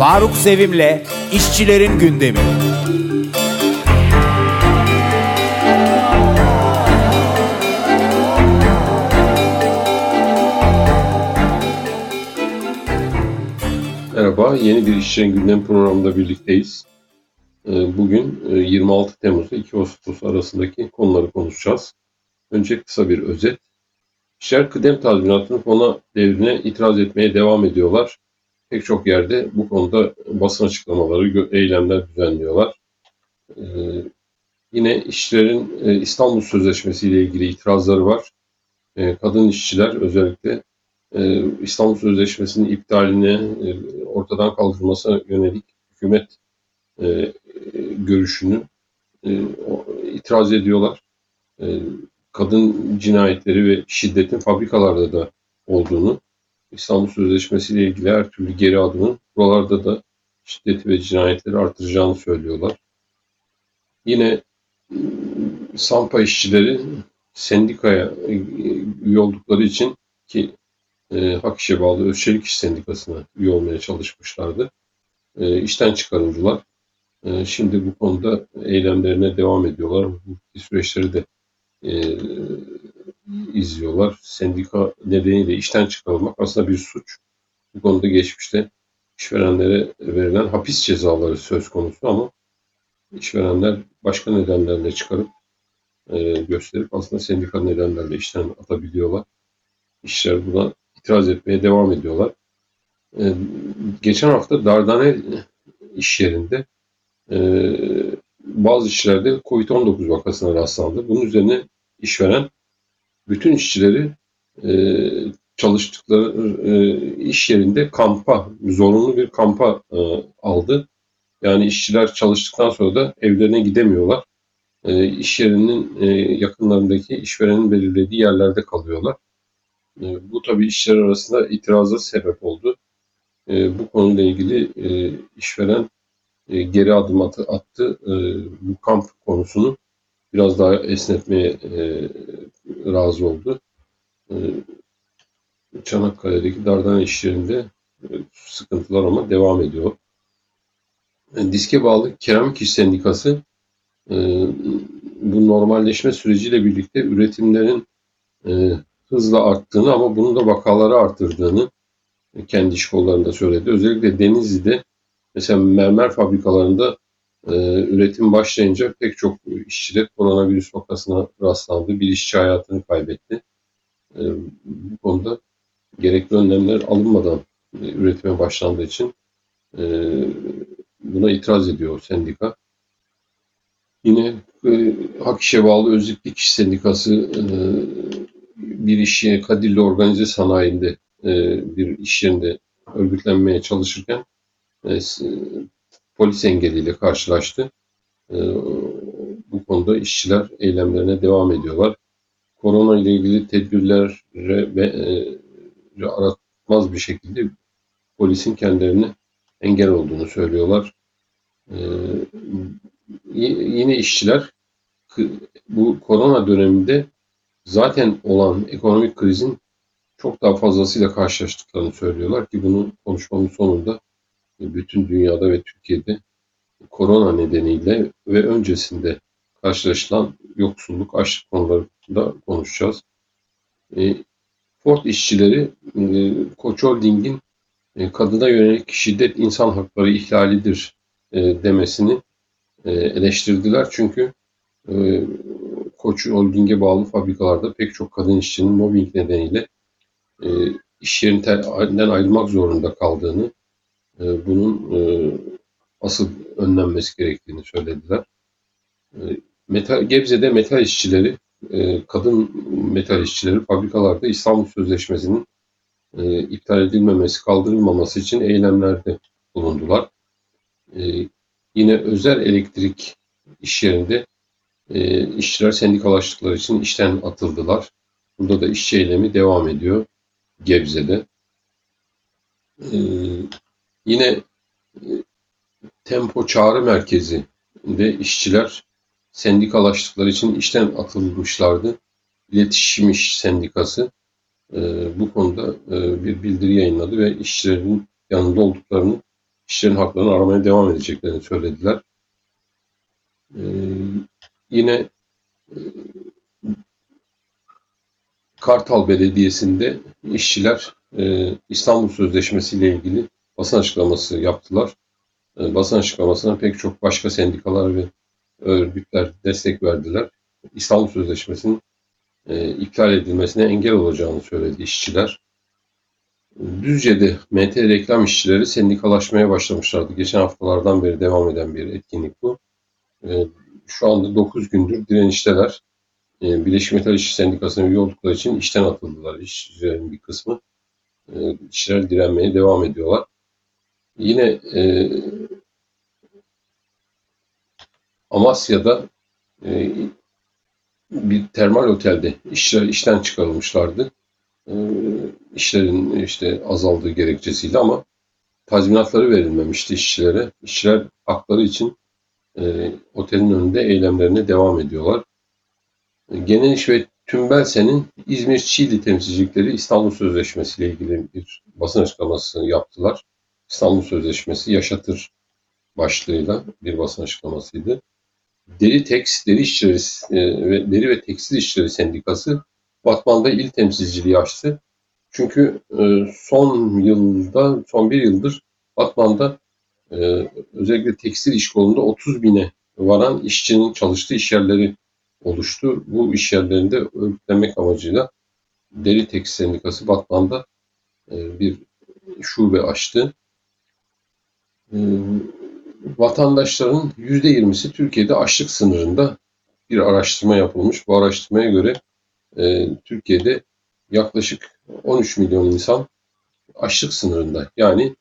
Faruk Sevim'le İşçilerin Gündemi. Merhaba, yeni bir İşçilerin Gündem programında birlikteyiz. Ee, Bugün e, 26 Temmuz ile 2 Ağustos arasındaki konuları konuşacağız. Önce kısa bir özet. İşçiler kıdem tazminatının fona devrine itiraz etmeye devam ediyorlar. Pek çok yerde bu konuda basın açıklamaları, eylemler düzenliyorlar. Ee, Yine işçilerin e, İstanbul Sözleşmesi ile ilgili itirazları var. E, Kadın işçiler özellikle e, İstanbul Sözleşmesi'nin iptaline, e, ortadan kaldırılmasına yönelik hükümet görüşünü itiraz ediyorlar. Kadın cinayetleri ve şiddetin fabrikalarda da olduğunu, İstanbul Sözleşmesi ile ilgili her türlü geri adımın buralarda da şiddeti ve cinayetleri artıracağını söylüyorlar. Yine e, Sampa işçileri sendikaya e, üye oldukları için ki e, Hak İş'e bağlı Özçelik İş Sendikası'na üye olmaya çalışmışlardı. E, işten çıkarıldılar. E, şimdi bu konuda eylemlerine devam ediyorlar. Hukuki süreçleri de e, izliyorlar. Sendika nedeniyle işten çıkarılmak aslında bir suç. Bu konuda geçmişte işverenlere verilen hapis cezaları söz konusu ama işverenler başka nedenlerle çıkarıp e, gösterip aslında sendika nedenlerle işten atabiliyorlar. İşçiler buna itiraz etmeye devam ediyorlar. E, geçen hafta Dardanel iş yerinde e, bazı işçilerde COVID-19 vakasına rastlandı. Bunun üzerine işveren bütün işçileri e, çalıştıkları e, iş yerinde kampa, zorunlu bir kampa e, aldı. Yani işçiler çalıştıktan sonra da evlerine gidemiyorlar. E, iş yerinin e, yakınlarındaki işverenin belirlediği yerlerde kalıyorlar. E, bu tabii işçiler arasında itiraza sebep oldu. E, bu konuyla ilgili e, işveren e, geri adım atı, attı. E, bu kamp konusunu biraz daha esnetmeye e, razı oldu. E, Çanakkale'deki Dardana iş yerinde e, sıkıntılar ama devam ediyor. E, diske bağlı Keramik İş Sendikası e, bu normalleşme süreciyle birlikte üretimlerin e, hızla arttığını ama bunun da vakaları arttırdığını kendi iş kollarında söyledi. Özellikle Denizli'de mesela mermer fabrikalarında e, üretim başlayınca pek çok işçi de koronavirüs vakasına rastlandı. Bir işçi hayatını kaybetti. E, bu konuda gerekli önlemler alınmadan e, üretime başlandığı için e, buna itiraz ediyor sendika. Yine e, Hak İş'e bağlı Özlük İş Sendikası e, bir iş yeri Kadirli Organize Sanayi'nde bir iş yerinde örgütlenmeye çalışırken polis engeliyle karşılaştı. E, bu konuda işçiler eylemlerine devam ediyorlar. Korona ile ilgili tedbirlere ve e, aratmaz bir şekilde polisin kendilerine engel olduğunu söylüyorlar. E, yine işçiler bu korona döneminde zaten olan ekonomik krizin çok daha fazlasıyla karşılaştıklarını söylüyorlar ki bunu konuşmamın sonunda bütün dünyada ve Türkiye'de korona nedeniyle ve öncesinde karşılaşılan yoksulluk, açlık konularında konuşacağız. E, Ford işçileri e, Koç Holding'in e, kadına yönelik şiddet insan hakları ihlalidir demesini eleştirdiler. Çünkü Koç Holding'e bağlı fabrikalarda pek çok kadın işçinin mobbing nedeniyle iş yerinden ayrılmak zorunda kaldığını, e, bunun e, asıl önlenmesi gerektiğini söylediler. E, metal, Gebze'de metal işçileri, e, kadın metal işçileri fabrikalarda İstanbul Sözleşmesi'nin e, iptal edilmemesi, kaldırılmaması için eylemlerde bulundular. E, yine özel elektrik iş yerinde işçiler sendikalaştıkları için işten atıldılar. Burada da işçi eylemi devam ediyor Gebze'de. E, yine e, Tempo Çağrı Merkezi'nde işçiler sendikalaştıkları için işten atılmışlardı. İletişim İş Sendikası e, bu konuda e, bir bildiri yayınladı ve işçilerin yanında olduklarını, işçilerin haklarını aramaya devam edeceklerini söylediler. Ee, yine e, Kartal Belediyesi'nde işçiler e, İstanbul Sözleşmesi ile ilgili basın açıklaması yaptılar. E, basın açıklamasına pek çok başka sendikalar ve örgütler destek verdiler. İstanbul Sözleşmesi'nin e, iptal edilmesine engel olacağını söyledi işçiler. Düzce'de MT reklam işçileri sendikalaşmaya başlamışlardı. Geçen haftalardan beri devam eden bir etkinlik bu. E, şu anda 9 gündür direnişteler. E, Birleşik Metal İşçi Sendikası'na üye oldukları için işten atıldılar. İşçilerin bir kısmı. İşçiler direnmeye devam ediyorlar. Yine e, Amasya'da e, bir termal otelde işçiler işten çıkarılmışlardı. E, işlerin işte azaldığı gerekçesiyle ama tazminatları verilmemişti işçilere. İşçiler hakları için e, otelin önünde eylemlerine devam ediyorlar. E, Genel İş ve Tümbelsen'in İzmir Çiğli temsilcilikleri İstanbul Sözleşmesi ile ilgili bir basın açıklaması yaptılar. İstanbul Sözleşmesi yaşatır başlığıyla bir basın açıklamasıydı. Deri Teks, Deri İşçileri e, ve Deri ve Tekstil İşçileri Sendikası Batman'da il temsilciliği açtı. Çünkü e, son yılda, son bir yıldır Batman'da e, özellikle tekstil iş kolunda 30 bine varan işçinin çalıştığı iş yerleri oluştu. Bu iş yerlerinde örgütlemek amacıyla Deri Tekstil Sendikası Batman'da bir şube açtı. Vatandaşların %20'si Türkiye'de açlık sınırında bir araştırma yapılmış. Bu araştırmaya göre Türkiye'de yaklaşık 13 milyon insan açlık sınırında. Yani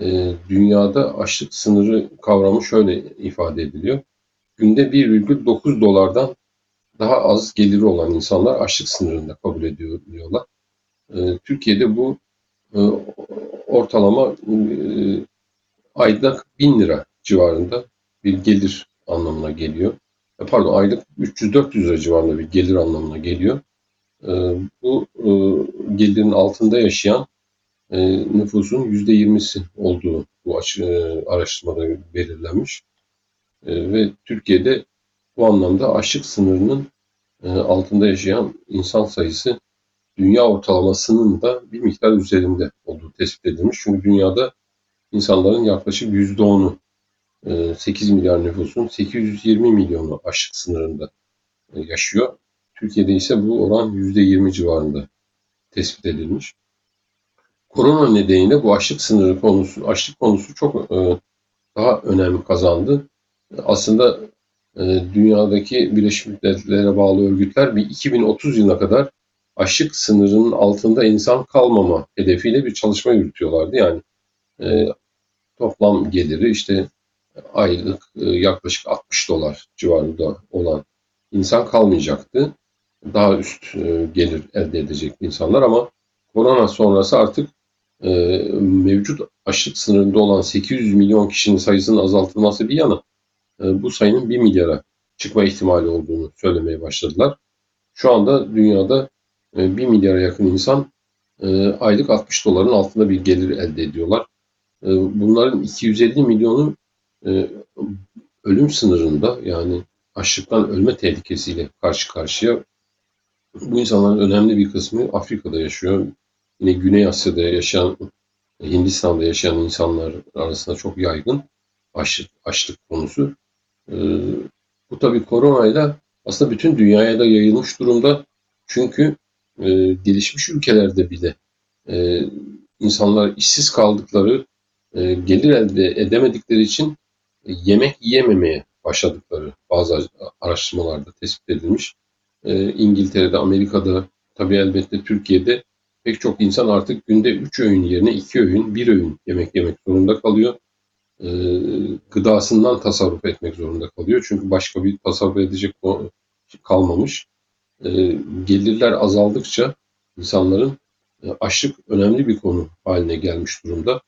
e, dünyada açlık sınırı kavramı şöyle ifade ediliyor. Günde 1,9 dolardan daha az geliri olan insanlar açlık sınırında kabul ediyor diyorlar. E, Türkiye'de bu e, ortalama e, aylık 1000 lira civarında bir gelir anlamına geliyor. E, pardon aylık 300-400 lira civarında bir gelir anlamına geliyor. E, bu e, gelirin altında yaşayan nüfusun %20'si olduğu bu araştırmada belirlenmiş. Ve Türkiye'de bu anlamda açlık sınırının altında yaşayan insan sayısı dünya ortalamasının da bir miktar üzerinde olduğu tespit edilmiş. Çünkü dünyada insanların yaklaşık %10'u 8 milyar nüfusun 820 milyonu açlık sınırında yaşıyor. Türkiye'de ise bu oran %20 civarında tespit edilmiş. Korona nedeniyle bu açlık sınırı konusu, açlık konusu çok e, daha önem kazandı. Aslında e, dünyadaki Birleşmiş Milletler'e bağlı örgütler bir 2030 yılına kadar açlık sınırının altında insan kalmama hedefiyle bir çalışma yürütüyorlardı. Yani e, toplam geliri işte aylık e, yaklaşık 60 dolar civarında olan insan kalmayacaktı daha üst e, gelir elde edecek insanlar ama korona sonrası artık e, mevcut açlık sınırında olan 800 milyon kişinin sayısının azaltılması bir yana e, bu sayının 1 milyara çıkma ihtimali olduğunu söylemeye başladılar. Şu anda dünyada 1 milyara yakın insan aylık 60 doların altında bir gelir elde ediyorlar. Bunların 250 milyonu ölüm sınırında yani açlıktan ölme tehlikesiyle karşı karşıya bu insanların önemli bir kısmı Afrika'da yaşıyor. Yine Güney Asya'da yaşayan, Hindistan'da yaşayan insanlar arasında çok yaygın açlık, açlık konusu. Ee, bu tabii koronayla aslında bütün dünyaya da yayılmış durumda. Çünkü e, gelişmiş ülkelerde bile e, insanlar işsiz kaldıkları, e, gelir elde edemedikleri için e, yemek yiyememeye başladıkları bazı araştırmalarda tespit edilmiş e, İngiltere'de, Amerika'da, tabii elbette Türkiye'de pek çok insan artık günde 3 öğün yerine 2 öğün, 1 öğün yemek yemek zorunda kalıyor. Gıdasından tasarruf etmek zorunda kalıyor. Çünkü başka bir tasarruf edecek kalmamış. Gelirler azaldıkça insanların açlık önemli bir konu haline gelmiş durumda.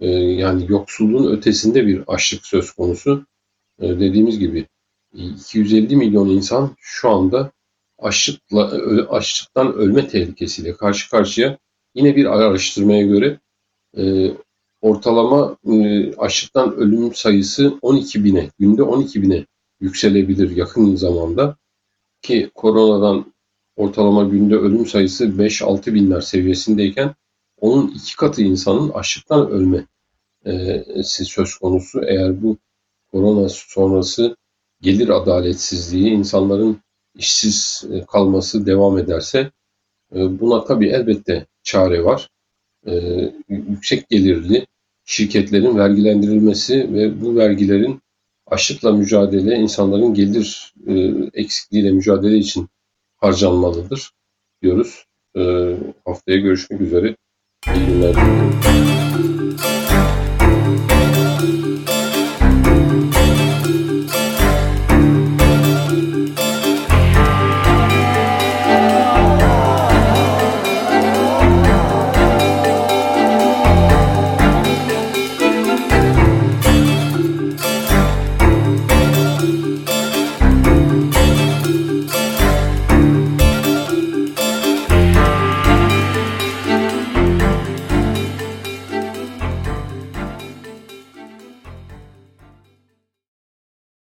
E, yani yoksulluğun ötesinde bir açlık söz konusu. E, dediğimiz gibi 250 milyon insan şu anda açlıkla, açlıktan ölme tehlikesiyle karşı karşıya. Yine bir araştırmaya göre ortalama e, açlıktan ölüm sayısı 12 bine, günde 12 bine yükselebilir yakın zamanda. Ki koronadan ortalama günde ölüm sayısı 5-6 binler seviyesindeyken onun iki katı insanın açlıktan ölme e, söz konusu. Eğer bu korona sonrası gelir adaletsizliği, insanların işsiz e, kalması devam ederse e, buna tabii elbette çare var. Yüksek gelirli şirketlerin vergilendirilmesi ve bu vergilerin açlıkla mücadele, insanların gelir eksikliğiyle mücadele için harcanmalıdır diyoruz. Haftaya görüşmek üzere. Thank you.